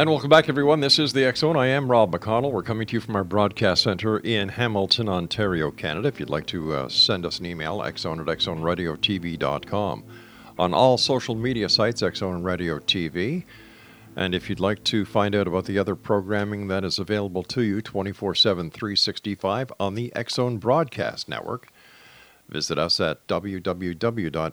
And welcome back, everyone. This is the X Zone. I am Rob McConnell. We're coming to you from our broadcast center in Hamilton, Ontario, Canada. If you'd like to uh, send us an email, exxon at xzoneradiotv.com. On all social media sites, X Zone Radio TV. And if you'd like to find out about the other programming that is available to you 24 7, 365 on the X Zone Broadcast Network, visit us at www.xzbn.net.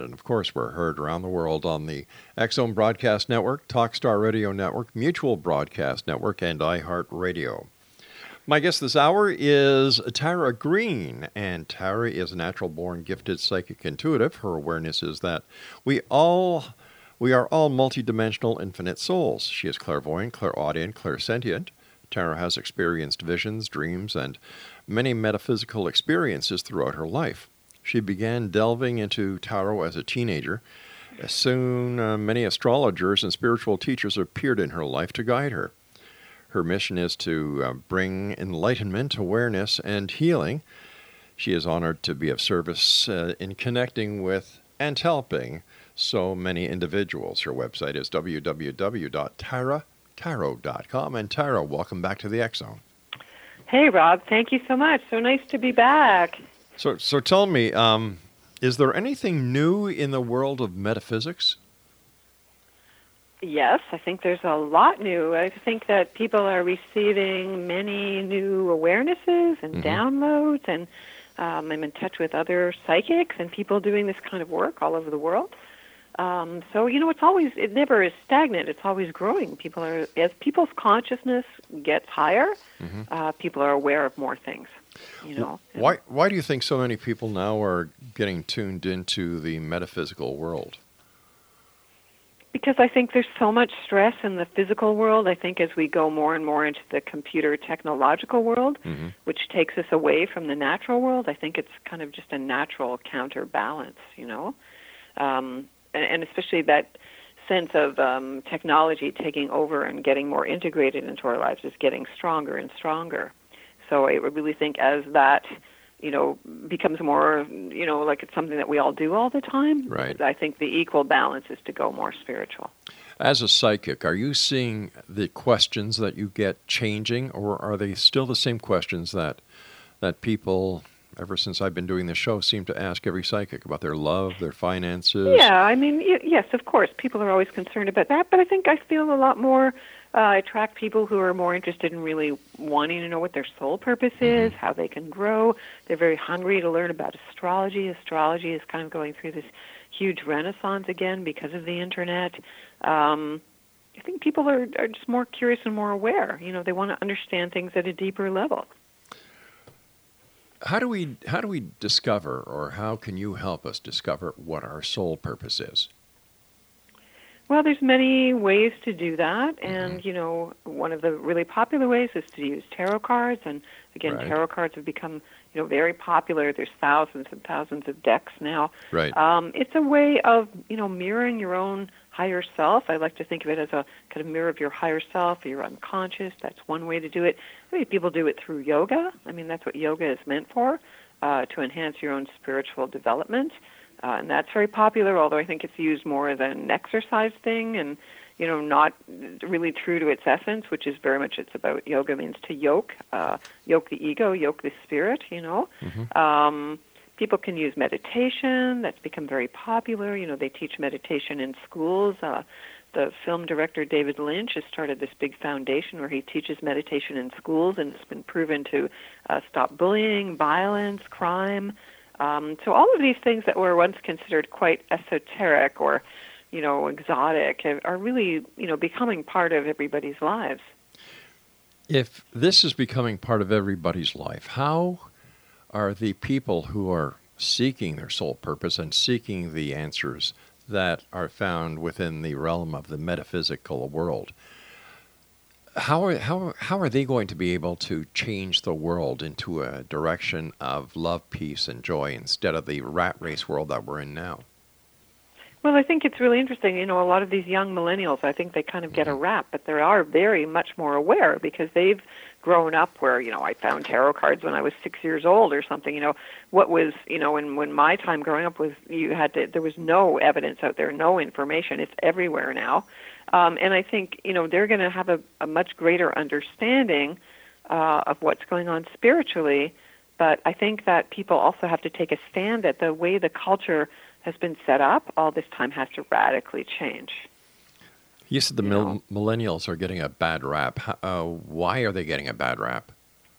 And of course, we're heard around the world on the Zone Broadcast Network, Talkstar Radio Network, Mutual Broadcast Network, and iHeartRadio. My guest this hour is Tara Greene, and Tara is a natural born gifted psychic intuitive. Her awareness is that we all we are all multidimensional infinite souls. She is clairvoyant, clairaudient, clairsentient. Tara has experienced visions, dreams, and many metaphysical experiences throughout her life. She began delving into tarot as a teenager. Soon, uh, many astrologers and spiritual teachers appeared in her life to guide her. Her mission is to uh, bring enlightenment, awareness, and healing. She is honored to be of service uh, in connecting with and helping so many individuals. Her website is www.taratarot.com. And Tara, welcome back to the Zone. Hey, Rob. Thank you so much. So nice to be back. So, so tell me, um, is there anything new in the world of metaphysics? Yes, I think there's a lot new. I think that people are receiving many new awarenesses and Mhm. downloads, and um, I'm in touch with other psychics and people doing this kind of work all over the world. Um, so you know, it's always it never is stagnant. It's always growing. People are as people's consciousness gets higher, uh, people are aware of more things. You know, Why, why do you think so many people now are getting tuned into the metaphysical world? Because I think there's so much stress in the physical world. I think as we go more and more into the computer technological world, Mhm. which takes us away from the natural world, I think it's kind of just a natural counterbalance, you know? Um, and, and especially that sense of um, technology taking over and getting more integrated into our lives is getting stronger and stronger. So I really think as that, you know, becomes more, you know, like it's something that we all do all the time. Right. I think the equal balance is to go more spiritual. As a psychic, are you seeing the questions that you get changing, or are they still the same questions that that people, ever since I've been doing this show, seem to ask every psychic about their love, their finances? Yeah, I mean, y- yes, of course, people are always concerned about that, but I think I feel a lot more. Uh, I attract people who are more interested in really wanting to know what their soul purpose is, how they can grow. They're very hungry to learn about astrology. Astrology is kind of going through this huge renaissance again because of the internet. Um, I think people are, are just more curious and more aware. You know, they want to understand things at a deeper level. How do we how do we discover, or how can you help us discover what our soul purpose is? Well, there's many ways to do that, and you know, one of the really popular ways is to use tarot cards. And again, Right. tarot cards have become you know very popular. There's thousands and thousands of decks now. Right. Um, it's a way of you know mirroring your own higher self. I like to think of it as a kind of mirror of your higher self, your unconscious. That's one way to do it. I mean, people do it through yoga. I mean, that's what yoga is meant for, uh, to enhance your own spiritual development. Uh, and that's very popular, although I think it's used more as an exercise thing and, you know, not really true to its essence, which is very much it's about yoga means to yoke, uh, yoke the ego, yoke the spirit, you know. Um, people can use meditation. That's become very popular. You know, they teach meditation in schools. Uh, the film director David Lynch has started this big foundation where he teaches meditation in schools, and it's been proven to uh, stop bullying, violence, crime. Um, so all of these things that were once considered quite esoteric or, you know, exotic are really, you know, becoming part of everybody's lives. If this is becoming part of everybody's life, how are the people who are seeking their soul purpose and seeking the answers that are found within the realm of the metaphysical world? How are, how, how are they going to be able to change the world into a direction of love, peace, and joy instead of the rat race world that we're in now? Well, I think it's really interesting. You know, a lot of these young millennials, I think they kind of get a mm-hmm. rap, but they are very much more aware because they've grown up where, you know, I found tarot cards when I was six years old or something. You know, what was, you know, when when my time growing up was, you had to, there was no evidence out there, no information. It's everywhere now, um, and I think, you know, they're going to have a, a much greater understanding uh, of what's going on spiritually. But I think that people also have to take a stand that the way the culture has been set up all this time has to radically change. You said the You mil- millennials are getting a bad rap. Uh, why are they getting a bad rap?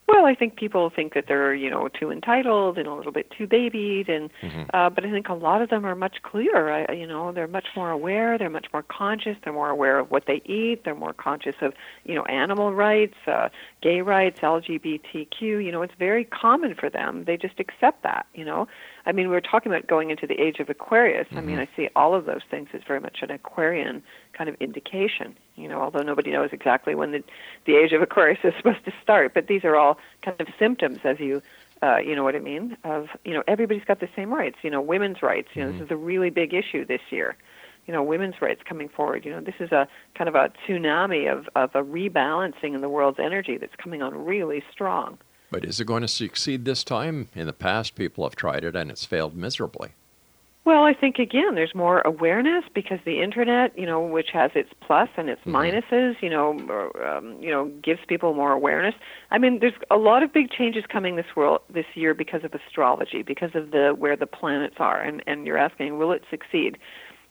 Well, I think people think that they're, you know, too entitled and a little bit too babied, and uh, but I think a lot of them are much clearer. I, you know, they're much more aware. They're much more conscious. They're more aware of what they eat. They're more conscious of, you know, animal rights, uh, gay rights, LGBTQ. You know, it's very common for them. They just accept that. You know, I mean, we were talking about going into the age of Aquarius. I mean, I see all of those things as very much an Aquarian kind of indication. You know, although nobody knows exactly when the the age of Aquarius is supposed to start, but these are all kind of symptoms, as you uh, you know what I mean. Of you know, everybody's got the same rights. You know, women's rights. You know, this is a really big issue this year. You know, women's rights coming forward. You know, this is a kind of a tsunami of of a rebalancing in the world's energy that's coming on really strong. But is it going to succeed this time? In the past, people have tried it and it's failed miserably. Well, I think again, there's more awareness because the internet, you know, which has its plus and its minuses, you know, or, um, you know, gives people more awareness. I mean, there's a lot of big changes coming this world this year because of astrology, because of the where the planets are, and and you're asking, will it succeed?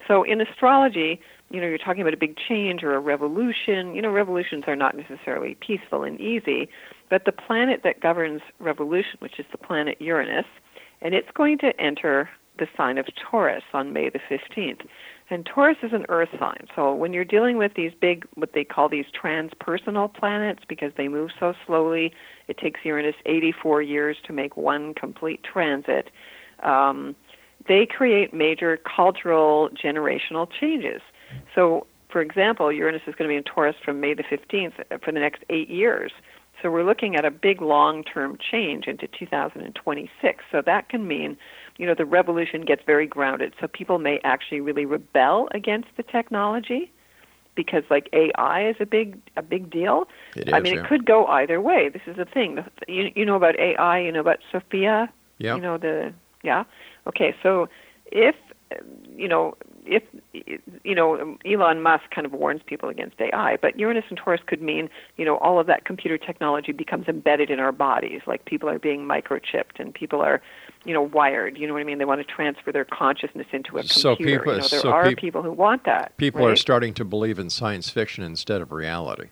So in astrology, you know, you're talking about a big change or a revolution. You know, revolutions are not necessarily peaceful and easy, but the planet that governs revolution, which is the planet Uranus, and it's going to enter the sign of Taurus on May the 15th. And Taurus is an earth sign. So when you're dealing with these big, what they call these transpersonal planets, because they move so slowly, it takes Uranus 84 years to make one complete transit. Um, they create major cultural generational changes. So, for example, Uranus is going to be in Taurus from May the 15th for the next eight years. So we're looking at a big long-term change into 2026. So that can mean, you know, the revolution gets very grounded. So people may actually really rebel against the technology because like AI is a big a big deal. It I is, mean, yeah. it could go either way. This is the thing. The- You you know about AI, you know about Sophia, Yeah. you know the yeah. Okay, so if you know if you know Elon Musk kind of warns people against AI, but Uranus and Taurus could mean you know all of that computer technology becomes embedded in our bodies, like people are being microchipped and people are you know wired. You know what I mean? They want to transfer their consciousness into a computer. So people- you know, there so are peop- people who want that. People are starting to believe in science fiction instead of reality.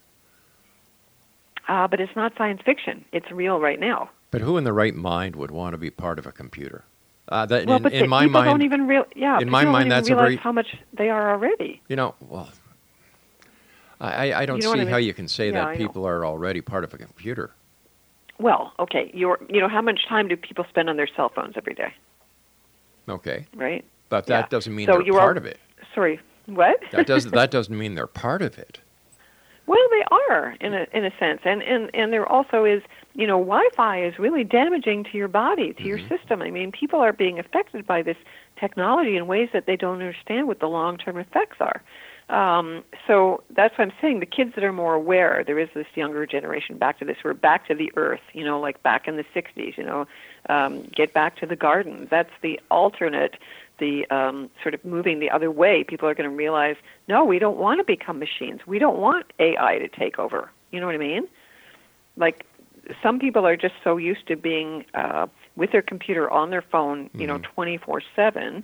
Uh, but it's not science fiction. It's real right now. But who in the right mind would want to be part of a computer? Uh, that, Well, in, but in the, my people mind, don't even real. Yeah, in my mind, even that's a realize very- how much they are already. you know, well, I, I- don't You know see I how you can say Yeah, that I know. people are already part of a computer. Well, okay, you're. You know, how much time do people spend on their cell phones every day? Okay, Right. but that Yeah. doesn't mean So they're part are- of it. Sorry. What? That doesn't that doesn't mean they're part of it. Well, they are in a in a sense, and and and there also is you know Wi-Fi is really damaging to your body, to your system. I mean, people are being affected by this technology in ways that they don't understand what the long-term effects are. Um, so that's what I'm saying. The kids that are more aware, there is this younger generation back to this. We're back to the earth, you know, like back in the 60s, you know, um, get back to the garden. That's the alternate, the um, sort of moving the other way. People are going to realize, no, we don't want to become machines. We don't want AI to take over. You know what I mean? Like some people are just so used to being uh, with their computer on their phone, you know, 24 7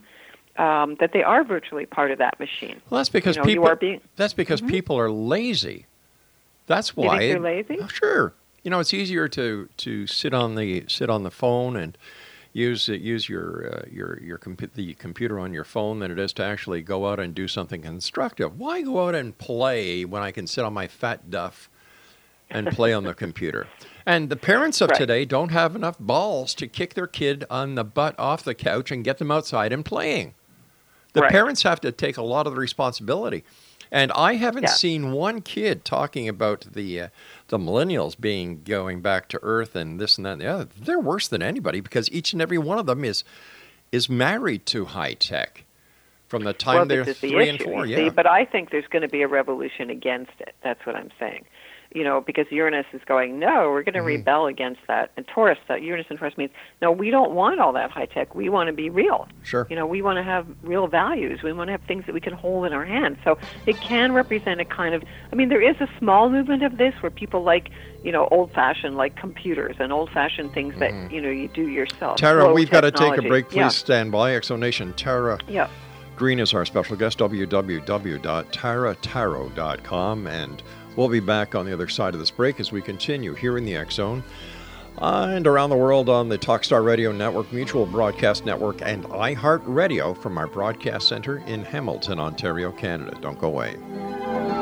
um, that they are virtually part of that machine. Well, that's because You know, you people are being- Mm-hmm. that's because people are lazy. That's You why think they're lazy? Oh, sure. You know, it's easier to to sit on the sit on the phone and use use your uh, your your compu- the computer on your phone than it is to actually go out and do something constructive. Why go out and play when I can sit on my fat duff and play on the computer? And the parents of Right. today don't have enough balls to kick their kid on the butt off the couch and get them outside and playing. The Right. parents have to take a lot of the responsibility. And I haven't Yeah. seen one kid talking about the uh, the millennials being going back to Earth and this and that and the other. They're worse than anybody because each and every one of them is is married to high tech from the time well, they're the three issue, and four. Yeah, see. But I think there's going to be a revolution against it. That's what I'm saying. You know, because Uranus is going, no, we're going to Mm-hmm. rebel against that. And Taurus, that Uranus and Taurus means, no, we don't want all that high tech. We want to be real. sure. You know, we want to have real values. We want to have things that we can hold in our hands. So it can represent a kind of, I mean, there is a small movement of this where people like, you know, old fashioned, like computers and old fashioned things that, you know, you do yourself. Mm-hmm. Tara, we've got to take a break. Please Yeah. stand by. X Nation. Tara Yeah. Greene is our special guest, www.taratarot.com. And we'll be back on the other side of this break as we continue here in the X Zone uh, and around the world on the Talkstar Radio Network, Mutual Broadcast Network, and iHeartRadio from our broadcast center in Hamilton, Ontario, Canada. Don't go away.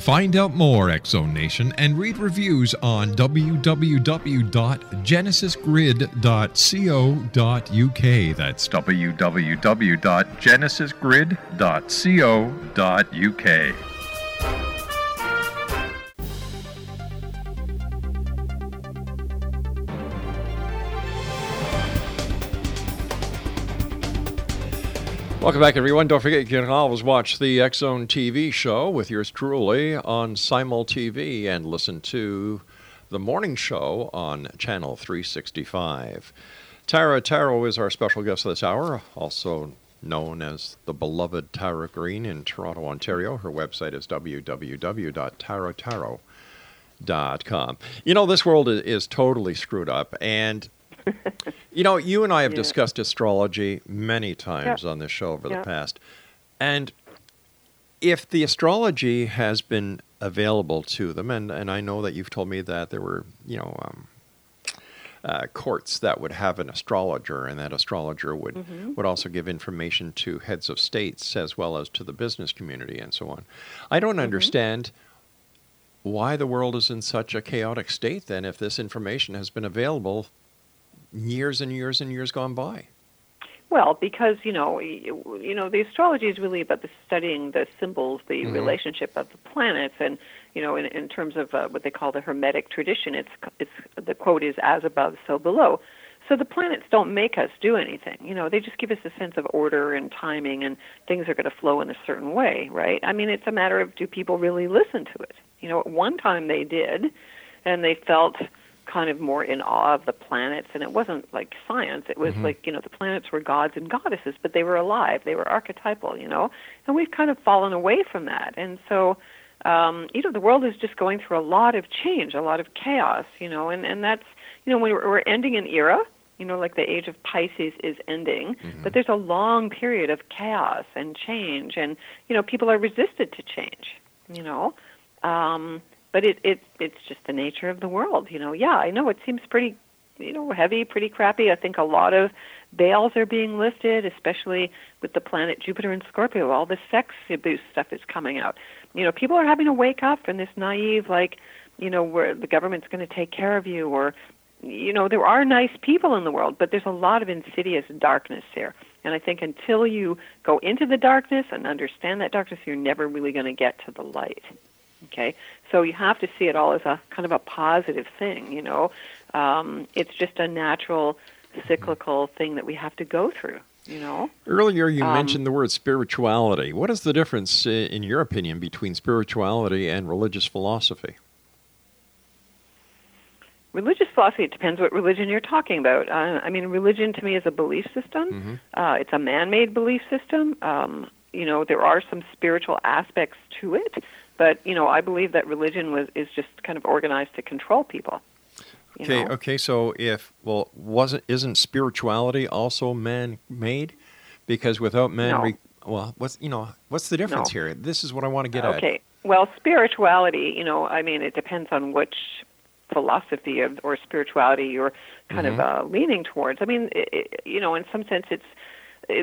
Find out more, X Nation, and read reviews on www.genesisgrid.co.uk. That's www.genesisgrid.co.uk. Welcome back, everyone. Don't forget, you can always watch the X Zone TV show with yours truly on Simul TV and listen to the morning show on Channel 365. Tara Tarot is our special guest this hour, also known as the beloved Tara Greene in Toronto, Ontario. Her website is www.taratarot.com. You know, this world is, is totally screwed up, and you know, you and I have Yeah. discussed astrology many times Yeah. on this show over Yeah. the past. And if the astrology has been available to them, and, and I know that you've told me that there were, you know, um, uh, courts that would have an astrologer, and that astrologer would, Mm-hmm. would also give information to heads of states as well as to the business community and so on. I don't Mm-hmm. understand why the world is in such a chaotic state then if this information has been available years and years and years gone by. Well, because you know, you know, the astrology is really about the studying the symbols, the Mhm. relationship of the planets, and you know, in, in terms of uh, what they call the Hermetic tradition, it's it's the quote is "as above, so below." So the planets don't make us do anything. You know, they just give us a sense of order and timing, and things are going to flow in a certain way, right? I mean, it's a matter of do people really listen to it? You know, at one time they did, and they felt kind of more in awe of the planets and it wasn't like science. It was like you know the planets were gods and goddesses but they were alive. They were archetypal you know? And we've kind of fallen away from that. And so um you know the world is just going through a lot of change a lot of chaos you know? And and that's you know when we're, we're ending an era you know like the age of pisces is ending but there's a long period of chaos and change and you know people are resisted to change you know? Um but it it it's just the nature of the world you know. Yeah i know it seems pretty you know heavy pretty crappy. I think a lot of bales are being lifted especially with the planet jupiter and scorpio. All the sex abuse stuff is coming out. You know people are having to wake up from this naive like you know where the government's going to take care of you or you know there are nice people in the world but there's a lot of insidious darkness here and i think until you go into the darkness and understand that darkness you're never really going to get to the light okay? So you have to see it all as a kind of a positive thing you know? Um, it's just a natural cyclical thing that we have to go through you know? Earlier, you Um, mentioned the word spirituality. What is the difference, in your opinion, between spirituality and religious philosophy? religious philosophy it depends what religion you're talking about. Uh, i mean religion to me is a belief system. Uh, it's a man-made belief system. Um, you know there are some spiritual aspects to it but you know i believe that religion was is just kind of organized to control people Okay, know? okay. So, if well, wasn't isn't spirituality also man-made? Because without man, No. re- well, what's you know what's the difference No. here? This is what I want to get at. Okay. Well, spirituality, you know, I mean, it depends on which philosophy of, or spirituality you're kind of uh, leaning towards. I mean, i i you know, in some sense, it's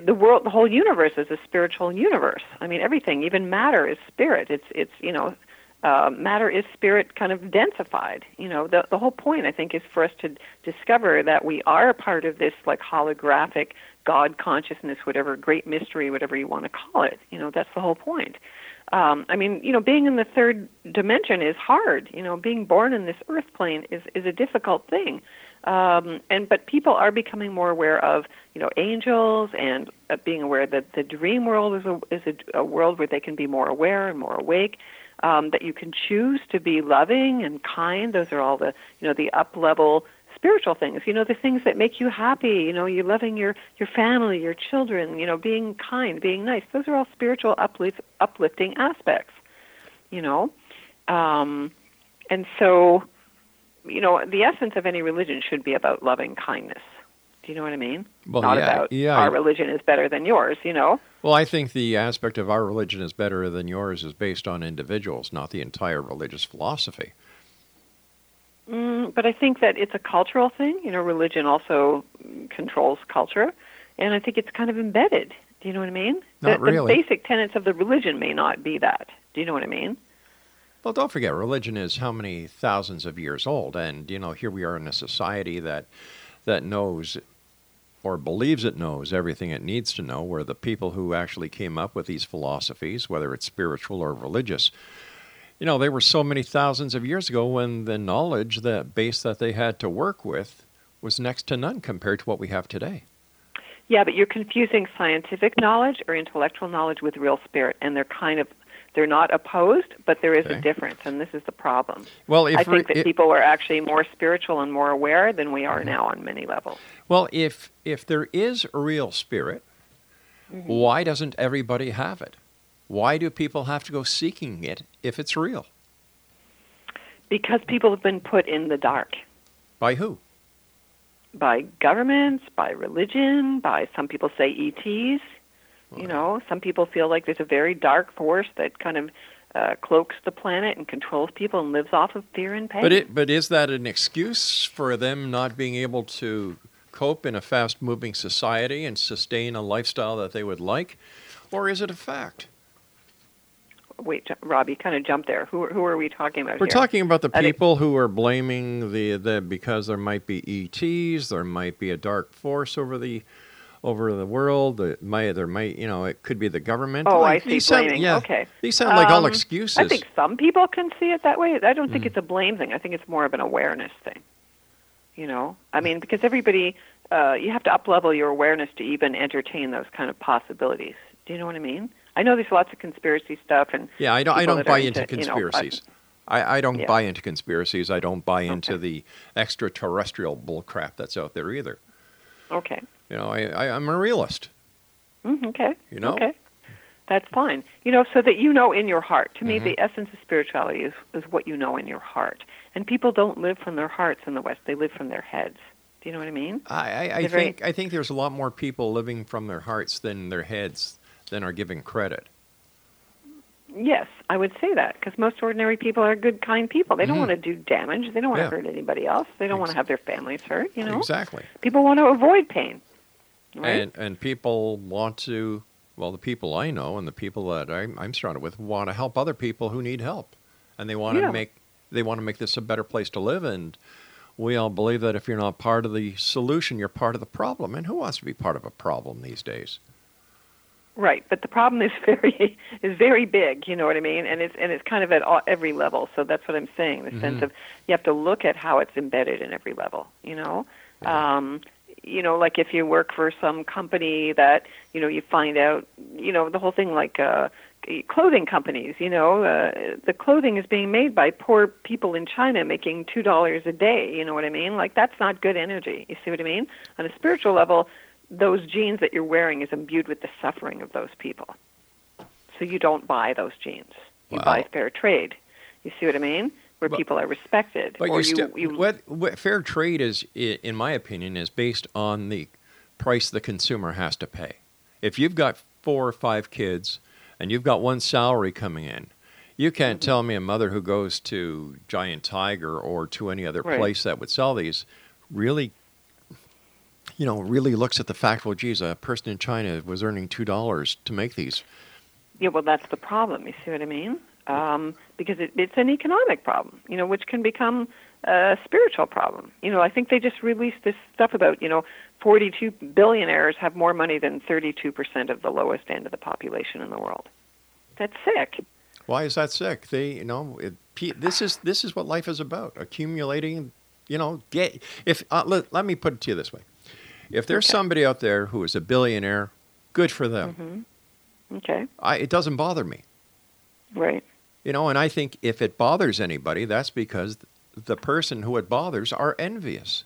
the world, the whole universe is a spiritual universe. I mean, everything, even matter, is spirit. It's, it's, you know, uh, matter is spirit kind of densified. You know, the the whole point, I think, is for us to discover that we are part of this like holographic God consciousness, whatever great mystery, whatever you want to call it. You know, that's the whole point. Um, I mean, you know, being in the third dimension is hard. You know, being born in this earth plane is is a difficult thing. Um, and but people are becoming more aware of you know angels and uh, being aware that the dream world is a is a, a world where they can be more aware and more awake. Um, that you can choose to be loving and kind. Those are all the you know the up level spiritual things. You know the things that make you happy. You know you loving your your family, your children. You know being kind, being nice. Those are all spiritual uplift, uplifting aspects. You know, um, and so you know the essence of any religion should be about loving kindness. Do you know what I mean? Well, Not yeah, about yeah. our religion is better than yours. You know. Well, I think the aspect of our religion is better than yours is based on individuals, not the entire religious philosophy. Mm, but I think that it's a cultural thing. You know, religion also controls culture, and I think it's kind of embedded. Do you know what I mean? Not the, really. the basic tenets of the religion may not be that. Do you know what I mean? Well, don't forget, religion is how many thousands of years old, and you know, here we are in a society that that knows or believes it knows everything it needs to know. Where the people who actually came up with these philosophies, whether it's spiritual or religious, you know, they were so many thousands of years ago when the knowledge, the base that they had to work with, was next to none compared to what we have today. Yeah, but you're confusing scientific knowledge or intellectual knowledge with real spirit, and they're kind of they're not opposed, but there is Okay. a difference, and this is the problem. Well, if I think that it- people are actually more spiritual and more aware than we are mm-hmm. now on many levels. Well, if if there is a real spirit, mm-hmm. why doesn't everybody have it? Why do people have to go seeking it if it's real? Because people have been put in the dark By who? by governments, by religion, by some people say ETs. You know, some people feel like there's a very dark force that kind of uh, cloaks the planet and controls people and lives off of fear and pain. But it but is that an excuse for them not being able to cope in a fast-moving society and sustain a lifestyle that they would like, or is it a fact? Wait, Robbie, kind of jumped there. Who who are we talking about We're here? talking about the people who are blaming the, the because there might be ETs, there might be a dark force over the over the world. There might there might you know it could be the government. Oh, Like, I see. Sound, Blaming. yeah, Okay. these sound like all Um, excuses. I think some people can see it that way. I don't Mm. think it's a blame thing. I think it's more of an awareness thing. You know, I mean, because everybody, uh, you have to up level your awareness to even entertain those kind of possibilities. Do you know what I mean? I know there's lots of conspiracy stuff, and yeah, I don't I don't buy into into, you know, conspiracies. I, I don't Yeah. buy into conspiracies. I don't buy into Okay. the extraterrestrial bull crap that's out there either. okay, You know, I, I I'm a realist. mm, okay, You know? okay, that's fine. You know, so that you know in your heart. To Mm-hmm. me, the essence of spirituality is is what you know in your heart. And people don't live from their hearts in the West; they live from their heads. Do you know what I mean? I, I, I very- think I think there's a lot more people living from their hearts than their heads than are given credit. Yes, I would say that because most ordinary people are good, kind people. They don't Mhm. want to do damage. They don't want Yeah. to hurt anybody else. They don't want to have their families hurt. You know, Exactly. people want to avoid pain. Right? And and people want to well the people I know and the people that I'm, I'm surrounded with want to help other people who need help, and they want Yeah. to make they want to make this a better place to live. And we all believe that if you're not part of the solution, you're part of the problem. And who wants to be part of a problem these days? Right, but the problem is very is very big. You know what I mean? And it's and it's kind of at all, every level. So that's what I'm saying. The sense Mhm. of you have to look at how it's embedded in every level. You know, um, you know, like if you work for some company that you know you find out, you know, the whole thing like. uh clothing companies you know uh, the clothing is being made by poor people in china making two dollars a day you know what i mean like that's not good energy you see what i mean on a spiritual level those jeans that you're wearing is imbued with the suffering of those people. So you don't buy those jeans. You buy fair trade. You see what I mean? Where But- people are respected. But or you still, you, what, what fair trade is, in my opinion, is based on the price the consumer has to pay. If you've got four or five kids and you've got one salary coming in, you can't Mm-hmm. tell me a mother who goes to Giant Tiger or to any other Right. place that would sell these really, you know, really looks at the fact, well, geez, a person in China was earning two dollars to make these. Yeah, well, that's the problem. You see what I mean? Um, because it, it's an economic problem, you know, which can become a spiritual problem. You know, I think they just released this stuff about, you know, 42 billionaires have more money than 32% of the lowest end of the population in the world. That's sick. Why is that sick? They, you know, it, this is this is what life is about: accumulating. You know, get if uh, let, let me put it to you this way: if there's Okay. somebody out there who is a billionaire, good for them. Mm-hmm. Okay, I, it doesn't bother me. right. You know, and I think if it bothers anybody, that's because the person who it bothers are envious.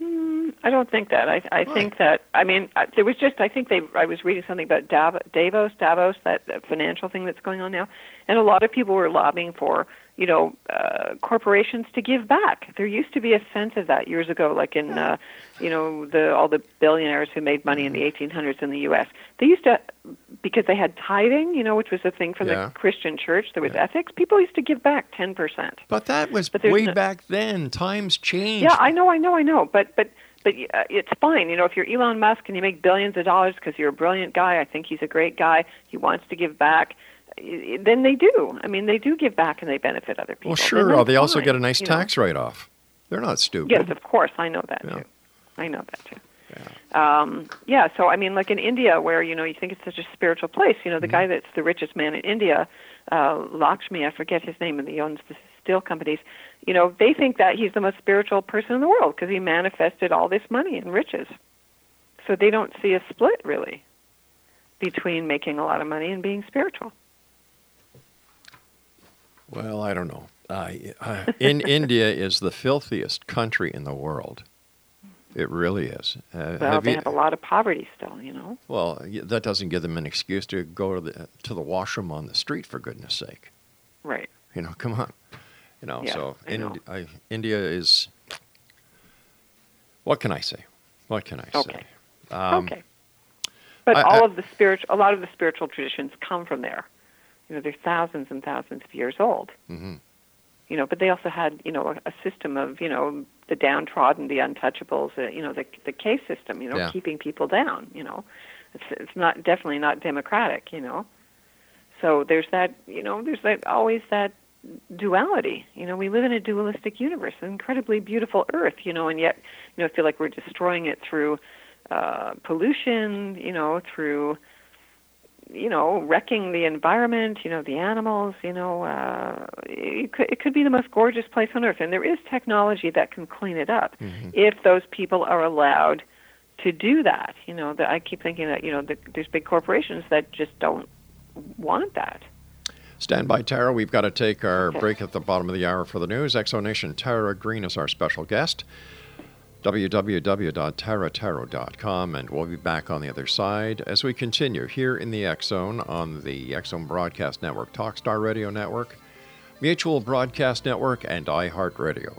Mm, I don't think that. I, I Why? think that. I mean, uh, there was just. I think they. I was reading something about Dav- Davos, Davos, that, that financial thing that's going on now, and a lot of people were lobbying for you know, uh, corporations to give back. There used to be a sense of that years ago, like in, uh, you know, the all the billionaires who made money in the 1800s in the U.S. They used to, because they had tithing, you know, which was a thing from Yeah. the Christian church. There was ethics. People used to give back 10 percent. But that was But way no- back then. Times changed. Yeah, I know, I know, I know. But but but uh, it's fine. You know, if you're Elon Musk and you make billions of dollars because you're a brilliant guy, I think he's a great guy. He wants to give back. Then they do. I mean, they do give back and they benefit other people. well, sure. that's They also fine, get a nice you know. tax write-off. They're not stupid. Yes, of course. I know that Yeah. too. I know that too. Yeah. Um, yeah. So I mean, like in India, where you know you think it's such a spiritual place. You know, Mm-hmm. the guy that's the richest man in India, uh, Lakshmi, I forget his name, and he owns the steel companies. You know, they think that he's the most spiritual person in the world because he manifested all this money and riches. So they don't see a split really between making a lot of money and being spiritual. Well, I don't know. Uh, uh, in India is the filthiest country in the world. It really is. Uh, Well, have they you- have a lot of poverty still. You know. well, that doesn't give them an excuse to go to the to the washroom on the street for goodness sake. Right. You know, come on. You know, Yeah, so I know. I, India is. What can I say? What can I Okay. say? Um, okay. But I- all of the spiritual, a lot of the spiritual traditions come from there. You know, they're thousands and thousands of years old. Mhm. You know, but they also had, you know, a, a system of, you know, the downtrodden, the untouchables, uh, you know, the the K system. You know, Yeah. keeping people down. You know, it's it's not definitely not democratic. You know, so there's that. You know, there's that always that duality. You know, we live in a dualistic universe, an incredibly beautiful Earth. You know, and yet, you know, I feel like we're destroying it through uh, pollution. You know, through you know wrecking the environment. You know, the animals. You know, uh, it could it could be the most gorgeous place on Earth, and there is technology that can clean it up if those people are allowed to do that. You know, that I keep thinking that you know that there's big corporations that just don't want that. Stand by, Tara. We've got to take our Okay. break at the bottom of the hour for the news. X Nation Tara Greene is our special guest. www.taratarot.com, and we'll be back on the other side as we continue here in the Zone on the Zone Broadcast Network, Talkstar Radio Network, Mutual Broadcast Network, and iHeartRadio.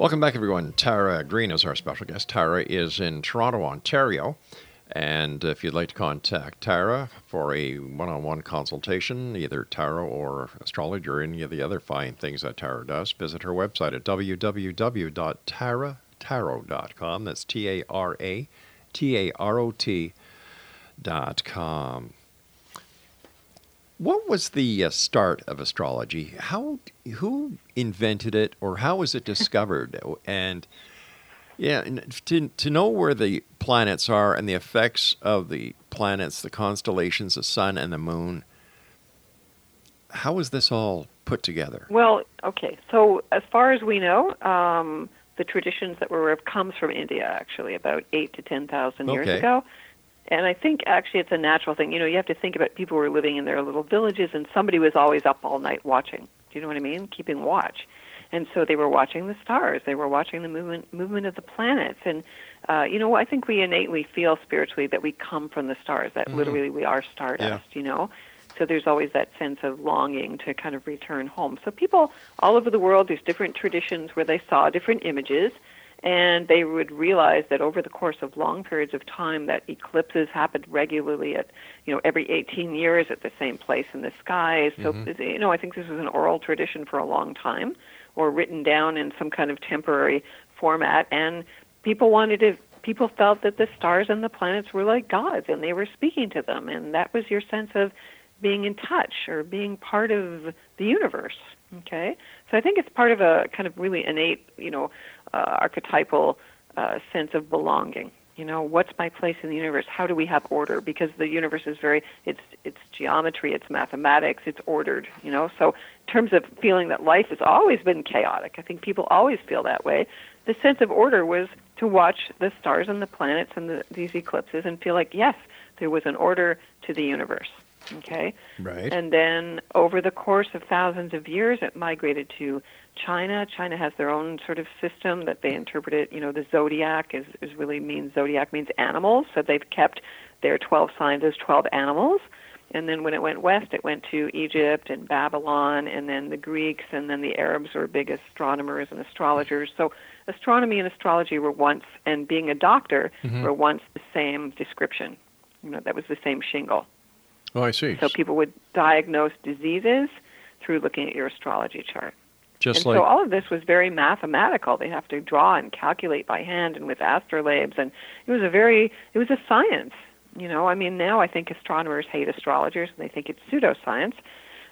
Welcome back, everyone. Tara Greene is our special guest. Tara is in Toronto, Ontario. And if you'd like to contact Tara for a one on one consultation, either tarot or astrology or any of the other fine things that Tara does, visit her website at www.taratarot.com. That's T A R A T A R O T.com. What was the uh, start of astrology? How who invented it, or how was it discovered? and yeah, to to know where the planets are and the effects of the planets, the constellations, the sun and the moon. How was this all put together? Well, okay. So as far as we know, um, the traditions that were comes from India. Actually, about eight to ten thousand years Okay. ago. And I think actually it's a natural thing. You know, you have to think about people who were living in their little villages, and somebody was always up all night watching. Do you know what I mean? Keeping watch. And so they were watching the stars. They were watching the movement movement of the planets. And uh, you know, I think we innately feel spiritually that we come from the stars. That Mhm. literally we are stardust. You know. So there's always that sense of longing to kind of return home. So people all over the world, there's different traditions where they saw different images, and they would realize that over the course of long periods of time, that eclipses happened regularly at you know every 18 years at the same place in the skies. So Mhm. you know, I think this was an oral tradition for a long time, or written down in some kind of temporary format, and people wanted to. People felt that the stars and the planets were like gods, and they were speaking to them, and that was your sense of being in touch or being part of the universe. Okay, so I think it's part of a kind of really innate, you know, uh, archetypal uh, sense of belonging. You know, what's my place in the universe? How do we have order? Because the universe is very it's it's geometry, it's mathematics, it's ordered. You know, so in terms of feeling that life has always been chaotic, I think people always feel that way. The sense of order was to watch the stars and the planets and the, these eclipses and feel like yes, there was an order to the universe. Okay. Right. And then over the course of thousands of years, it migrated to China. China has their own sort of system that they interpret it. You know, the zodiac is, is really means zodiac means animals, so they've kept their 12 signs as 12 animals. And then when it went west, it went to Egypt and Babylon, and then the Greeks, and then the Arabs were big astronomers and astrologers. So astronomy and astrology were once, and being a doctor Mhm. were once the same description. You know, that was the same shingle. Oh, I see. So people would diagnose diseases through looking at your astrology chart. Just and like so all of this was very mathematical. They have to draw and calculate by hand and with astrolabes, and it was a very it was a science. You know, I mean, now I think astronomers hate astrologers and they think it's pseudoscience,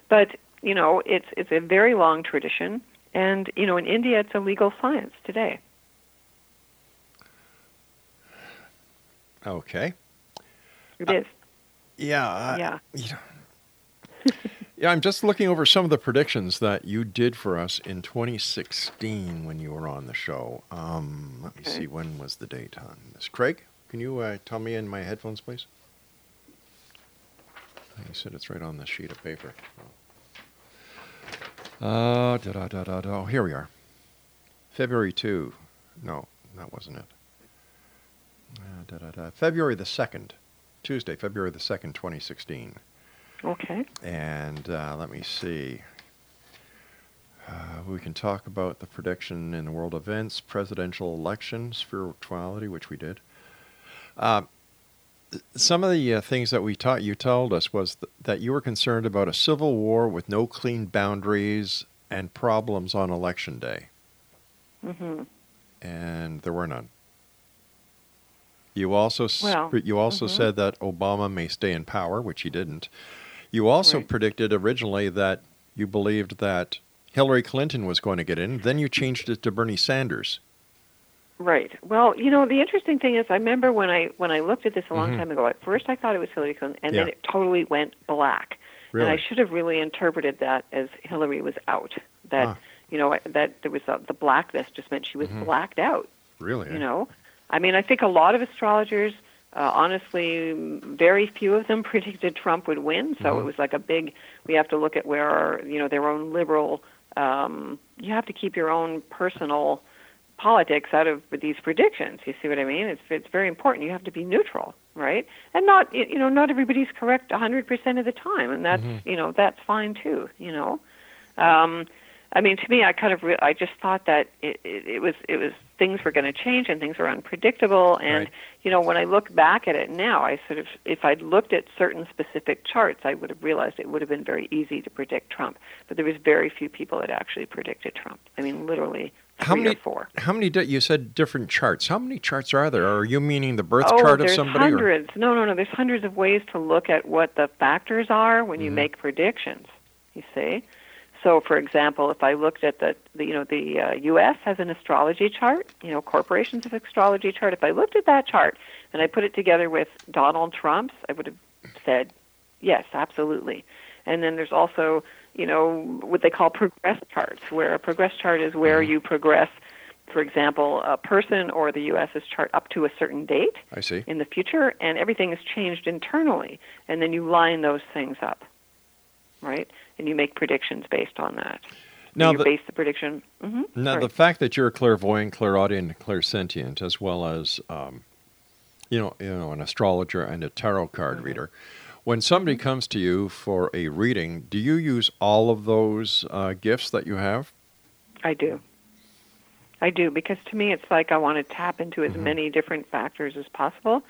but you know, it's it's a very long tradition, and you know, in India, it's a legal science today. okay. It uh, is. Yeah. I- yeah. you know, yeah, I'm just looking over some of the predictions that you did for us in 2016 when you were on the show. Um, let me Okay. see, when was the date on this? Craig, can you uh, tell me in my headphones, please? You said it's right on the sheet of paper. Uh, da da da da da. Here we are. February 2. No, that wasn't it. Uh, da, da, da. February the 2nd. Tuesday, February the 2nd, 2016. Okay. And uh, let me see. Uh, we can talk about the prediction in the world events, presidential election, spirituality, which we did. Uh, some of the uh, things that we taught you told us was th- that you were concerned about a civil war with no clean boundaries and problems on election day. Mm-hmm. And there were none. You also Well, you also mhm. said that Obama may stay in power, which he didn't. You also Right. predicted originally that you believed that Hillary Clinton was going to get in. Then you changed it to Bernie Sanders. Right. Well, you know, the interesting thing is, I remember when I when I looked at this a long Mhm. time ago. At first, I thought it was Hillary Clinton, and then it totally went black. Really? And I should have really interpreted that as Hillary was out. That Ah. you know that there was a, the blackness just meant she was Mhm. blacked out. Really? You know, I mean, I think a lot of astrologers, uh, honestly, very few of them predicted Trump would win. So Mhm. it was like a big. We have to look at where our, you know their own liberal. Um, you have to keep your own personal politics out of these predictions. You see what I mean? It's it's very important. You have to be neutral, right? And not you know not everybody's correct 100% of the time, and that's Mhm. you know that's fine too. You know, um, I mean to me, I kind of re- I just thought that it, it, it was it was things were going to change and things were unpredictable. And Right. you know when I look back at it now, I sort of if I'd looked at certain specific charts, I would have realized it would have been very easy to predict Trump. But there was very few people that actually predicted Trump. I mean, literally How three many? or four. How many? You said different charts. How many charts are there? Are you meaning the birth oh, chart of there's somebody? Or? hundreds. No, no, no. There's hundreds of ways to look at what the factors are when you Mhm. make predictions. You see. So, for example, if I looked at the, the you know, the uh, U.S. has an astrology chart. You know, corporations have astrology chart. If I looked at that chart and I put it together with Donald Trump's, I would have said, yes, absolutely. And then there's also, you know, what they call progress charts, where a progress chart is where you progress. For example, a person or the U.S.'s chart up to a certain date I see. in the future, and everything is changed internally, and then you line those things up, right? And you make predictions based on that. Now you the- base the prediction. hmm Now, the fact that you're a clairvoyant, clairaudient, and clairsentient, as well as, um, you know, you know, an astrologer and a tarot card Mm-hmm. reader, when somebody comes to you for a reading, do you use all of those uh, gifts that you have? I do. I do because to me it's like I want to tap into Mm-hmm. as many different factors as possible,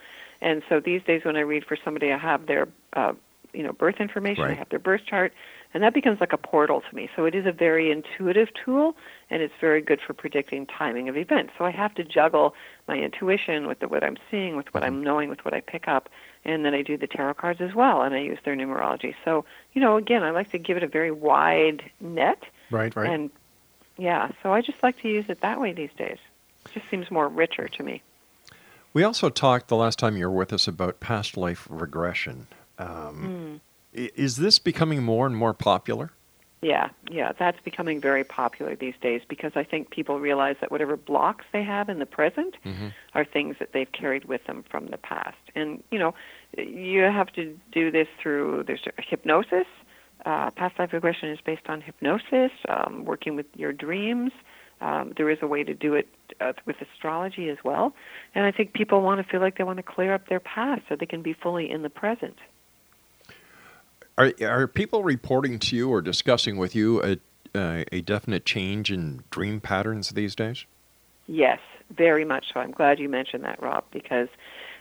and so these days when I read for somebody, I have their, uh, you know, birth information, I have their birth chart, and that becomes like a portal to me. So it is a very intuitive tool, and it's very good for predicting timing of events. So I have to juggle my intuition with the, what I'm seeing, with what Mm-hmm. I'm knowing, with what I pick up, and then I do the tarot cards as well, and I use their numerology. So you know, again, I like to give it a very wide net. Right, right. And yeah, so I just like to use it that way these days. It just seems more richer to me. We also talked the last time you were with us about past life regression. Um, i- Is this becoming more and more popular? Yeah, yeah, that's becoming very popular these days because I think people realize that whatever blocks they have in the present Mhm. are things that they've carried with them from the past. And, you know, you have to do this through there's hypnosis. Uh, past life regression is based on hypnosis, um, working with your dreams. Um, there is a way to do it uh, with astrology as well. And I think people want to feel like they want to clear up their past so they can be fully in the present. Are, are people reporting to you or discussing with you a, uh, a definite change in dream patterns these days? Yes, very much so. I'm glad you mentioned that, Rob, because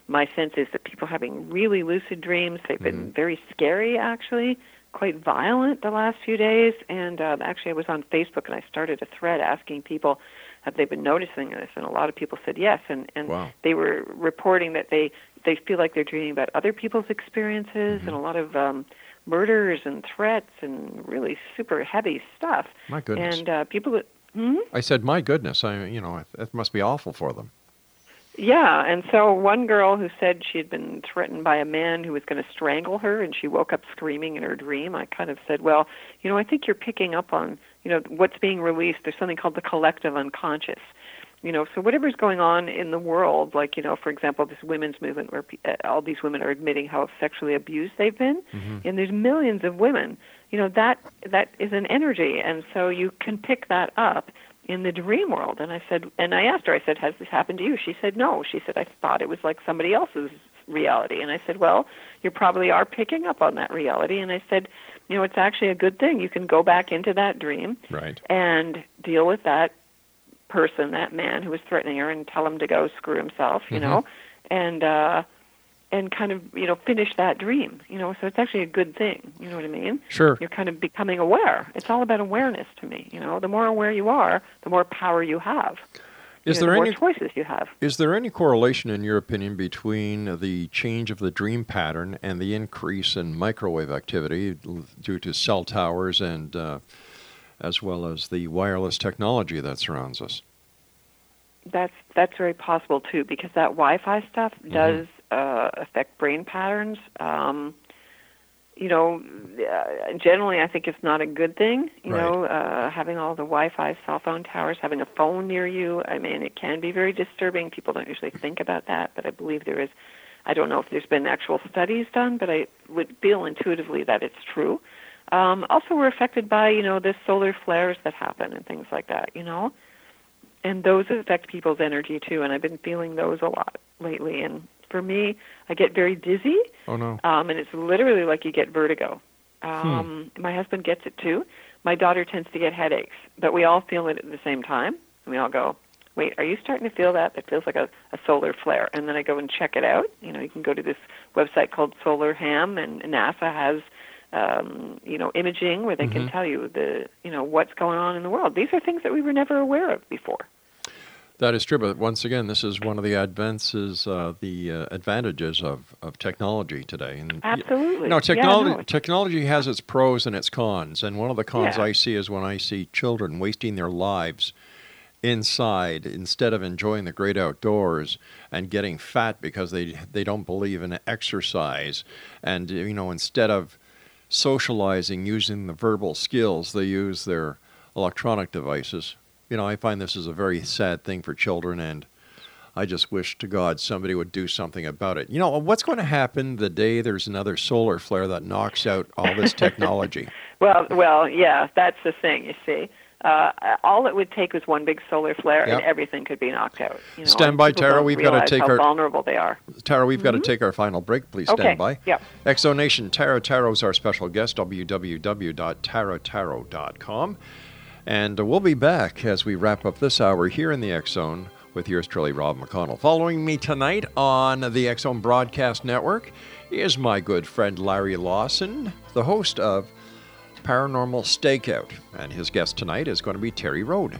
my sense is that people having really lucid dreams. They've been very scary, actually, quite violent the last few days. And um, actually, I was on Facebook and I started a thread asking people have they been noticing this, and a lot of people said yes. And and Wow. they were reporting that they they feel like they're dreaming about other people's experiences and a lot of um, murders and threats and really super heavy stuff. My goodness. And uh, people. that- Hmm? I said, my goodness, I, you know, it must be awful for them. Yeah, and so one girl who said she had been threatened by a man who was going to strangle her, and she woke up screaming in her dream. I kind of said, "Well, you know, I think you're picking up on, you know, what's being released. There's something called the collective unconscious." You know, so whatever's going on in the world, like you know, for example, this women's movement where uh, all these women are admitting how sexually abused they've been, and there's millions of women. You know, that that is an energy, and so you can pick that up in the dream world. And I said, and I asked her, I said, has this happened to you? She said, no. She said, I thought it was like somebody else's reality. And I said, well, you probably are picking up on that reality. And I said, you know, it's actually a good thing. You can go back into that dream Right. and deal with that person, that man who was threatening her, and tell him to go screw himself, you know, and uh, and kind of you know finish that dream, you know. So it's actually a good thing. You know what I mean? Sure. You're kind of becoming aware. It's all about awareness to me. You know, the more aware you are, the more power you have. Is you know, there the any more choices you have? Is there any correlation, in your opinion, between the change of the dream pattern and the increase in microwave activity due to cell towers and uh, as well as the wireless technology that surrounds us? That's that's very possible too, because that Wi-Fi stuff does uh, affect brain patterns. Um, you know, uh, generally, I think it's not a good thing. You Right. know, uh, having all the Wi-Fi cell phone towers, having a phone near you. I mean, it can be very disturbing. People don't usually think about that, but I believe there is. I don't know if there's been actual studies done, but I would feel intuitively that it's true. Um, also, we're affected by you know the solar flares that happen and things like that. You know, and those affect people's energy too. And I've been feeling those a lot lately. And for me, I get very dizzy, Oh no. um, and it's literally like you get vertigo. Um, My husband gets it too. My daughter tends to get headaches, but we all feel it at the same time. And we all go, "Wait, are you starting to feel that? It feels like a, a solar flare." And then I go and check it out. You know, you can go to this website called SolarHam, and NASA has um, you know imaging where they can tell you the you know what's going on in the world. These are things that we were never aware of before. That is true, but once again, this is one of the advances, uh, the uh, advantages of, of technology today. And Absolutely. No, Yeah, technology no. technology has its pros and its cons, and one of the cons Yeah. I see is when I see children wasting their lives inside instead of enjoying the great outdoors and getting fat because they they don't believe in exercise, and you know instead of socializing using the verbal skills, they use their electronic devices. You know, I find this is a very sad thing for children and. I just wish to God somebody would do something about it. You know, what's going to happen the day there's another solar flare that knocks out all this technology? Well, well, yeah, that's the thing. You see, uh, all it would take was one big solar flare, and everything could be knocked out. You know, Stand by, Tara. We've gotta take how our- vulnerable they are. Tara, we've got to take our final break. Please stand Okay, by. yep. X Nation, Tara Tarot is our special guest, www.taratarot.com. And uh, we'll be back as we wrap up this hour here in the X Zone with yours truly, Rob McConnell. Following me tonight on the X Zone Broadcast Network is my good friend Larry Lawson, the host of Paranormal Stakeout. And his guest tonight is going to be Terry Rode,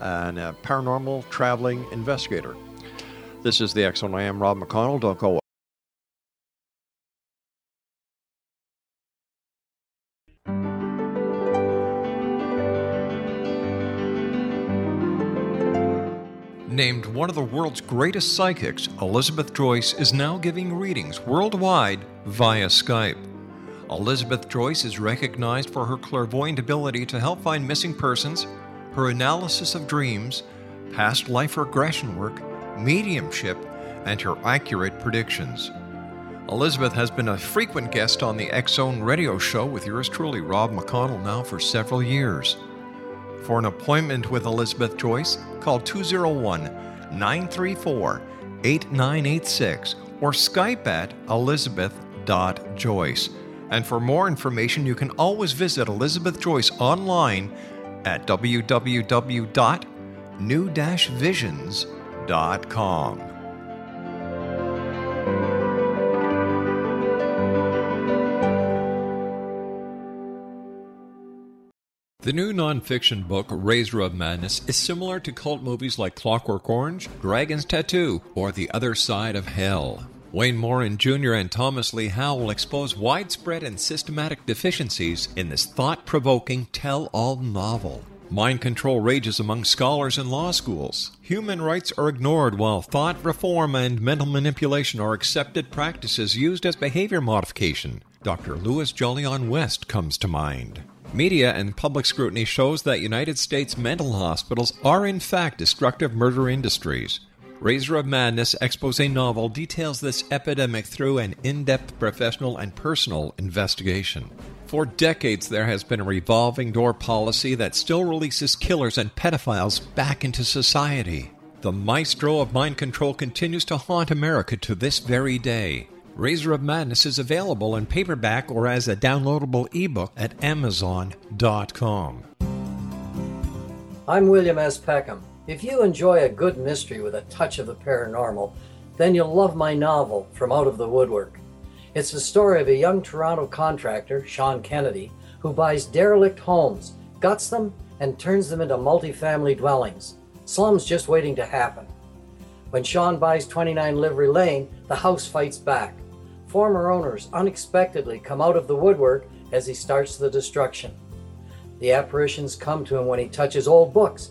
an uh, paranormal traveling investigator. This is the Zone. I am Rob McConnell. Don't go Named one of the world's greatest psychics, Elizabeth Joyce is now giving readings worldwide via Skype. Elizabeth Joyce is recognized for her clairvoyant ability to help find missing persons, her analysis of dreams, past life regression work, mediumship, and her accurate predictions. Elizabeth has been a frequent guest on the Zone radio show with yours truly, Rob McConnell, now for several years. For an appointment with Elizabeth Joyce, call 201 934 8986 or Skype at elizabeth.joyce. And for more information, you can always visit Elizabeth Joyce online at www.new-visions.com. The new nonfiction book, Razor of Madness, is similar to cult movies like Clockwork Orange, Dragon's Tattoo, or The Other Side of Hell. Wayne Morin Jr. and Thomas Lee Howe will expose widespread and systematic deficiencies in this thought provoking tell all novel. Mind control rages among scholars and law schools. Human rights are ignored while thought reform and mental manipulation are accepted practices used as behavior modification. Dr. Louis Jolyon West comes to mind. Media and public scrutiny shows that United States mental hospitals are in fact destructive murder industries. Razor of Madness expose novel details this epidemic through an in depth professional and personal investigation. For decades, there has been a revolving door policy that still releases killers and pedophiles back into society. The maestro of mind control continues to haunt America to this very day. Razor of Madness is available in paperback or as a downloadable ebook at Amazon.com. I'm William S. Peckham. If you enjoy a good mystery with a touch of the paranormal, then you'll love my novel, From Out of the Woodwork. It's the story of a young Toronto contractor, Sean Kennedy, who buys derelict homes, guts them, and turns them into multifamily dwellings. Slums just waiting to happen. When Sean buys 29 Livery Lane, the house fights back. Former owners unexpectedly come out of the woodwork as he starts the destruction. The apparitions come to him when he touches old books,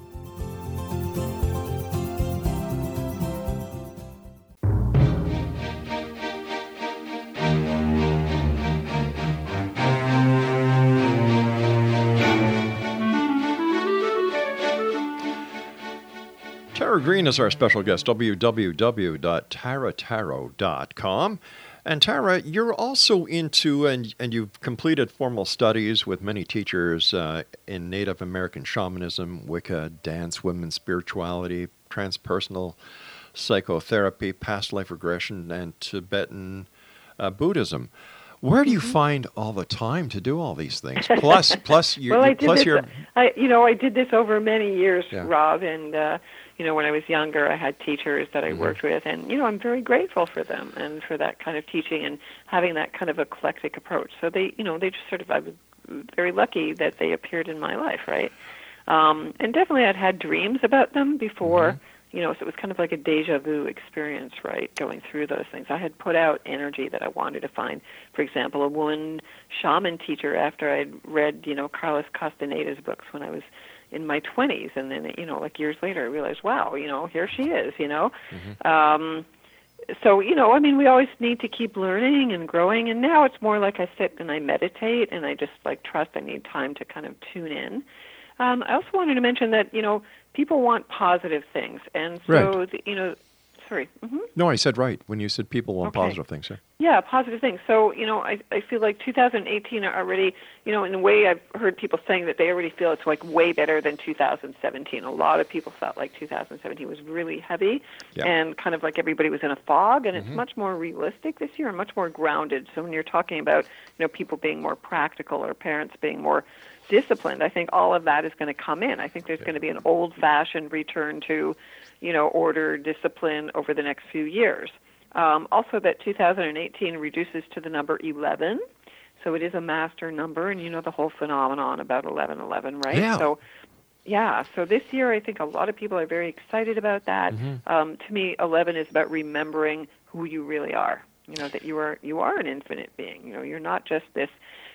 Greene is our special guest, www.taratarot.com. And Tara, you're also into, and, and you've completed formal studies with many teachers uh, in Native American shamanism, Wicca, dance, women's spirituality, transpersonal psychotherapy, past life regression, and Tibetan uh, Buddhism. Where do you Mm-hmm. find all the time to do all these things? Plus, plus, you, well, I did plus this. your I, you know, I did this over many years, Yeah. Rob, and uh, you know, when I was younger, I had teachers that I Mm-hmm. worked with, and you know, I'm very grateful for them and for that kind of teaching and having that kind of eclectic approach. So they, you know, they just sort of, I was very lucky that they appeared in my life, right? Um, and definitely, I'd had dreams about them before. You know, so it was kind of like a deja vu experience, right? Going through those things. I had put out energy that I wanted to find. For example, a woman shaman teacher after I'd read, you know, Carlos Castaneda's books when I was in my 20s and then you know like years later i realized wow you know here she is you know? Um so you know i mean we always need to keep learning and growing and now it's more like i sit and i meditate and i just like trust i need time to kind of tune in. Um i also wanted to mention that you know people want positive things and so Right. the, you know sorry hmm No, I said right when you said people want Okay. positive things. Yeah. yeah, positive things. So, you know, I, I feel like 2018 already, you know, in a way I've heard people saying that they already feel it's like way better than 2017. A lot of people felt like 2017 was really heavy Yeah. and kind of like everybody was in a fog and Mhm. it's much more realistic this year and much more grounded. So when you're talking about, you know, people being more practical or parents being more disciplined, I think all of that is going to come in. I think there's going to be an old-fashioned return to, you know, order, discipline over the next few years. Um, also, that 2018 reduces to the number 11, so it is a master number, and you know the whole phenomenon about 1111, right? Yeah. So, yeah. So this year, I think a lot of people are very excited about that. Mhm. Um, to me, 11 is about remembering who you really are. You know that you are you are an infinite being. You know you're not just this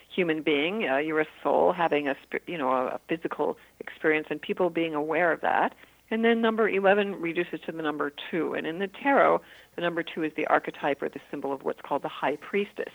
human being. Uh, you're a soul having a you know a physical experience, and people being aware of that. And then number 11 reduces to the number 2. And in the tarot, the number 2 is the archetype or the symbol of what's called the high priestess.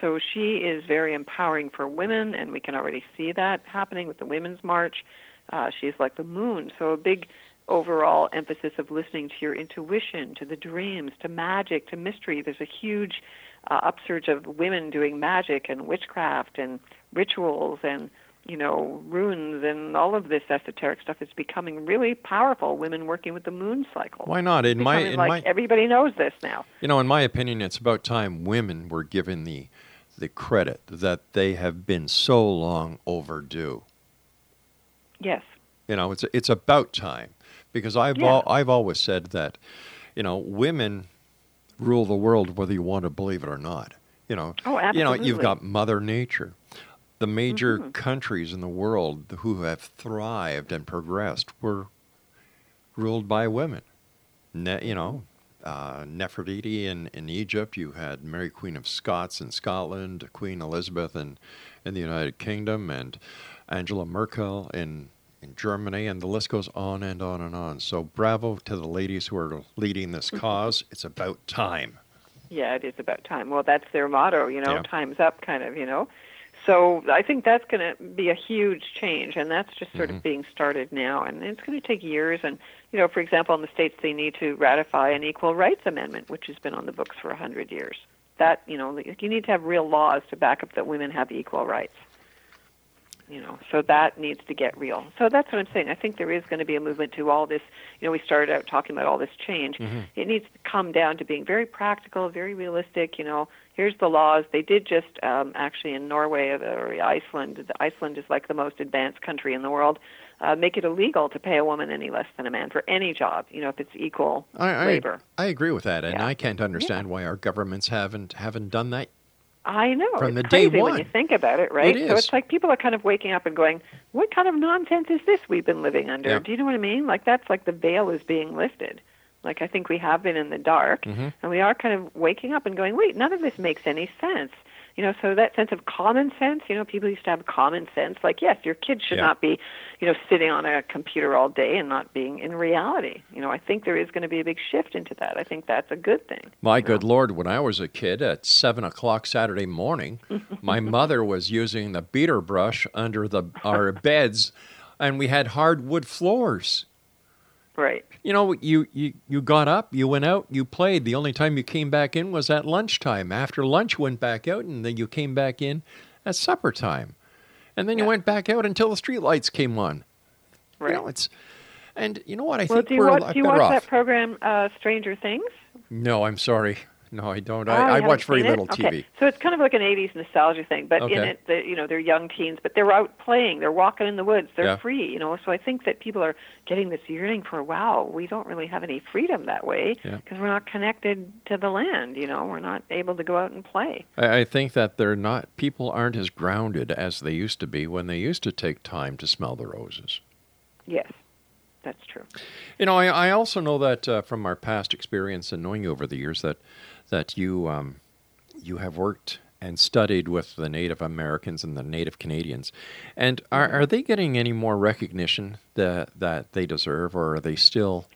So she is very empowering for women, and we can already see that happening with the Women's March. Uh, she's like the moon. So a big overall emphasis of listening to your intuition, to the dreams, to magic, to mystery. There's a huge uh, upsurge of women doing magic and witchcraft and rituals and you know runes and all of this esoteric stuff is becoming really powerful. Women working with the moon cycle. Why not? In my in like my everybody knows this now. You know, in my opinion, it's about time women were given the the credit that they have been so long overdue. Yes. You know, it's it's about time because I've Yeah. al- I've always said that, you know, women rule the world whether you want to believe it or not. You know, Oh, absolutely. you know, you've got Mother Nature. The major Mhm. countries in the world who have thrived and progressed were ruled by women. Ne- you know, uh, Nefertiti in, in Egypt. You had Mary Queen of Scots in Scotland, Queen Elizabeth in, in the United Kingdom, and Angela Merkel in, in Germany, and the list goes on and on and on. So bravo to the ladies who are leading this cause. It's about time. Yeah, it is about time. Well, that's their motto, you know, Yeah. time's up, kind of, you know. So I think that's going to be a huge change, and that's just sort Mm-hmm. of being started now, and it's going to take years. And you know, for example, in the states, they need to ratify an equal rights amendment, which has been on the books for a hundred years. That you know, you need to have real laws to back up that women have equal rights. You know, so that needs to get real. So that's what I'm saying. I think there is going to be a movement to all this. You know, we started out talking about all this change. It needs to come down to being very practical, very realistic. You know, here's the laws. They did just um, actually in Norway or Iceland. Iceland is like the most advanced country in the world. Uh, make it illegal to pay a woman any less than a man for any job. You know, if it's equal I, I, labor. I agree with that, and Yeah. I can't understand why our governments haven't haven't done that. I know. From it's the day crazy when you think about it, right? It So it's like people are kind of waking up and going, "What kind of nonsense is this we've been living under?" Yeah. Do you know what I mean? Like that's like the veil is being lifted. Like I think we have been in the dark, Mm-hmm. and we are kind of waking up and going, "Wait, none of this makes any sense." You know, so that sense of common sense. You know, people used to have common sense. Like, yes, your kids should Yeah. not be, you know, sitting on a computer all day and not being in reality. You know, I think there is going to be a big shift into that. I think that's a good thing. My good Lord, when I was a kid at seven o'clock Saturday morning, my mother was using the beater brush under the our beds, and we had hardwood floors. Right. You know, you, you you got up, you went out, you played. The only time you came back in was at lunchtime. After lunch, went back out, and then you came back in at supper time, and then you went back out until the streetlights came on. Right. You know, it's and you know what I well, think we're a watch, lot do you watch off. that program, uh, Stranger Things? No, I'm sorry. No, I don't. Oh, I, I watch very seen it? little Okay. TV. So it's kind of like an '80s nostalgia thing, but in it, the, you know, they're young teens, but they're out playing, they're walking in the woods, they're Yeah. free, you know. So I think that people are getting this yearning for, wow, we don't really have any freedom that way Yeah. because we're not connected to the land, you know. We're not able to go out and play. I, I think that they're not. People aren't as grounded as they used to be when they used to take time to smell the roses. Yes, that's true. You know, I, I also know that uh, from our past experience and knowing you over the years that that you um, you have worked and studied with the Native Americans and the Native Canadians, and are are they getting any more recognition that that they deserve, or are they still?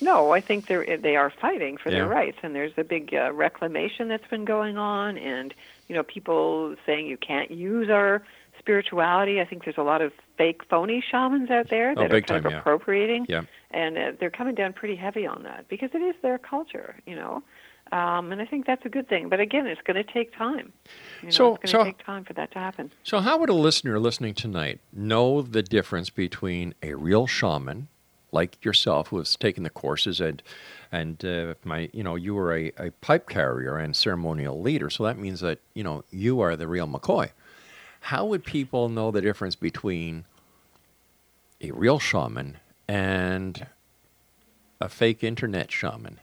No, I think they're they are fighting for their rights, and there's a big uh, reclamation that's been going on, and you know people saying you can't use our spirituality. I think there's a lot of fake, phony shamans out there Oh, that are big kind time, of yeah. appropriating, Yeah. and uh, they're coming down pretty heavy on that because it is their culture, you know. Um, and I think that's a good thing. But again, it's going to take time. You know, So- it's going to so- take time for that to happen. So, how would a listener listening tonight know the difference between a real shaman, like yourself, who has taken the courses and and uh, my, you know, you were a, a pipe carrier and ceremonial leader, so that means that you know you are the real McCoy. How would people know the difference between a real shaman and a fake internet shaman?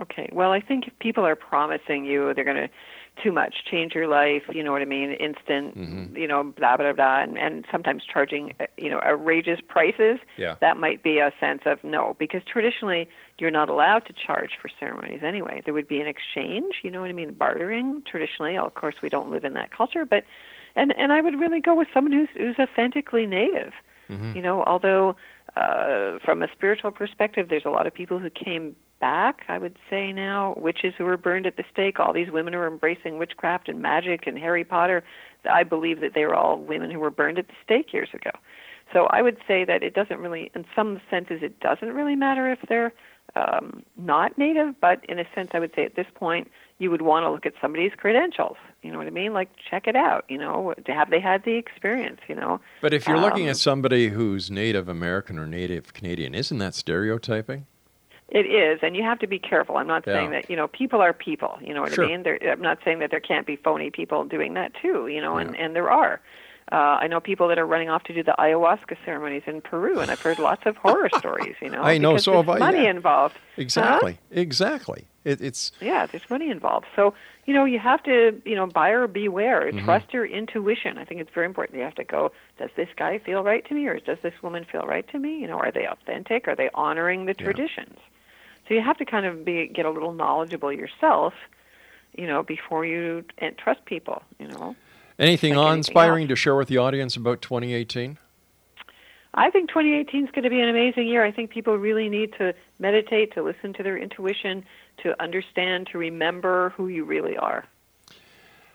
Okay. Well, I think if people are promising you they're going to too much change your life, you know what I mean, instant, Mm-hmm. you know, blah blah blah, and, and sometimes charging, uh, you know, outrageous prices. Yeah. That might be a sense of no, because traditionally you're not allowed to charge for ceremonies anyway. There would be an exchange, you know what I mean, bartering. Traditionally, of course, we don't live in that culture, but and and I would really go with someone who's who's authentically native. You know, although uh, from a spiritual perspective, there's a lot of people who came back. I would say now witches who were burned at the stake. All these women who are embracing witchcraft and magic and Harry Potter. I believe that they were all women who were burned at the stake years ago. So I would say that it doesn't really, in some senses, it doesn't really matter if they're um, not native, but in a sense, I would say at this point, you would want to look at somebody's credentials. You know what I mean? Like check it out. You know, have they had the experience? You know. But if you're looking Um, at somebody who's Native American or Native Canadian, isn't that stereotyping? It is, and you have to be careful. I'm not saying that you know people are people. You know what Sure. I mean? There, I'm not saying that there can't be phony people doing that too. You know, and Yeah. and there are. Uh, I know people that are running off to do the ayahuasca ceremonies in Peru, and I've heard lots of horror stories. You know, I know, so have I, money yeah. involved. Huh? Exactly. Exactly. It, it's Yeah, there's money involved. So, you know, you have to, you know, buyer beware. Mm-hmm. Trust your intuition. I think it's very important. You have to go, does this guy feel right to me or does this woman feel right to me? You know, are they authentic? Are they honoring the Yeah. traditions? So you have to kind of be get a little knowledgeable yourself, you know, before you trust people, you know. anything Like anything inspiring else. to share with the audience about 2018? I think 2018 is going to be an amazing year. I think people really need to meditate, to listen to their intuition, to understand, to remember who you really are.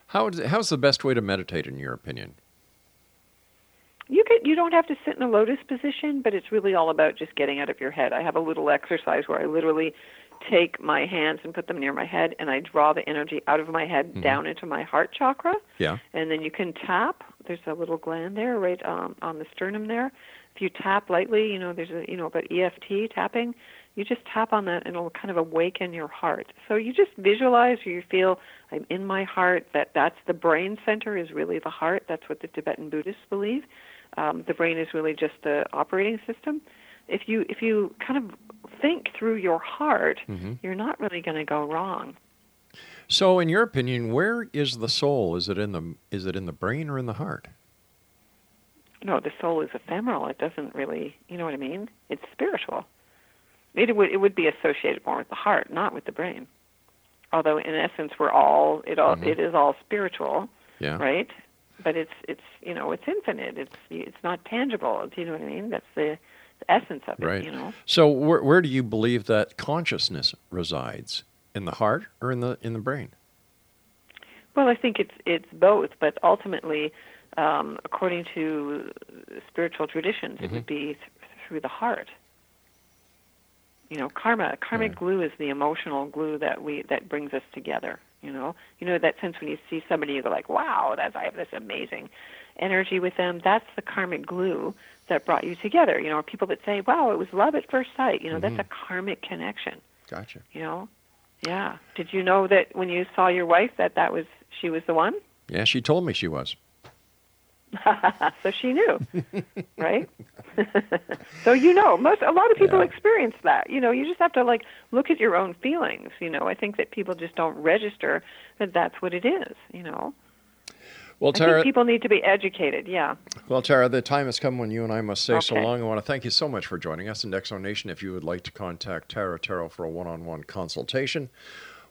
How is, how's the best way to meditate, in your opinion? You could you don't have to sit in a lotus position, but it's really all about just getting out of your head. I have a little exercise where I literally take my hands and put them near my head and I draw the energy out of my head mm-hmm. down into my heart chakra. Yeah. And then you can tap. There's a little gland there right um, on the sternum there. If you tap lightly, you know, there's a you know about EFT tapping, you just tap on that and it'll kind of awaken your heart. So you just visualize or you feel I'm in my heart that that's the brain center is really the heart. That's what the Tibetan Buddhists believe um, the brain is really just the operating system. If you if you kind of think through your heart, mm-hmm. you're not really going to go wrong. So, in your opinion, where is the soul? Is it in the is it in the brain or in the heart? No, the soul is ephemeral. It doesn't really, you know what I mean? It's spiritual. It would it would be associated more with the heart, not with the brain. Although in essence, we're all it all mm-hmm. it is all spiritual, yeah. right? but it's it's you know it's infinite. It's it's not tangible. Do you know what I mean? That's the, the essence of it. Right. You know. So where where do you believe that consciousness resides? In the heart or in the in the brain? Well, I think it's it's both, but ultimately, um, according to spiritual traditions, mm-hmm. it would be th- through the heart. You know, karma, karmic glue is the emotional glue that we that brings us together. You know, you know that sense when you see somebody, you go like, "Wow, that's I have this amazing energy with them." That's the karmic glue that brought you together. You know, people that say, "Wow, it was love at first sight." You know, mm-hmm. that's a karmic connection. Gotcha. You know, yeah. Did you know that when you saw your wife that that was she was the one? Yeah, she told me she was. so she knew, right? so you know, most a lot of people yeah. experience that. You know, you just have to like look at your own feelings. You know, I think that people just don't register that that's what it is. You know. Well, Tara, people need to be educated. Yeah. Well, Tara, the time has come when you and I must say okay. so long. I want to thank you so much for joining us in X Nation. If you would like to contact Tara Tarot for a one-on-one consultation,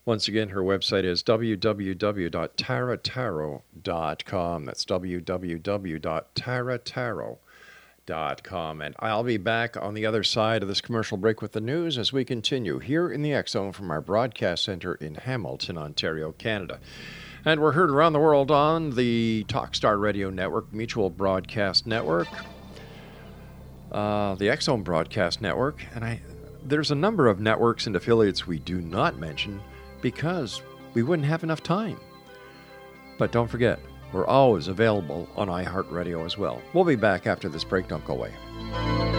once again, her website is www.taratarot.com. That's www.taratarot.com. And I'll be back on the other side of this commercial break with the news as we continue here in the X Zone from our broadcast center in Hamilton, Ontario, Canada. And we're heard around the world on the Talkstar Radio Network, Mutual Broadcast Network, uh, the Zone Broadcast Network, and I. There's a number of networks and affiliates we do not mention because we wouldn't have enough time. But don't forget, we're always available on iHeartRadio as well. We'll be back after this break. Don't go away.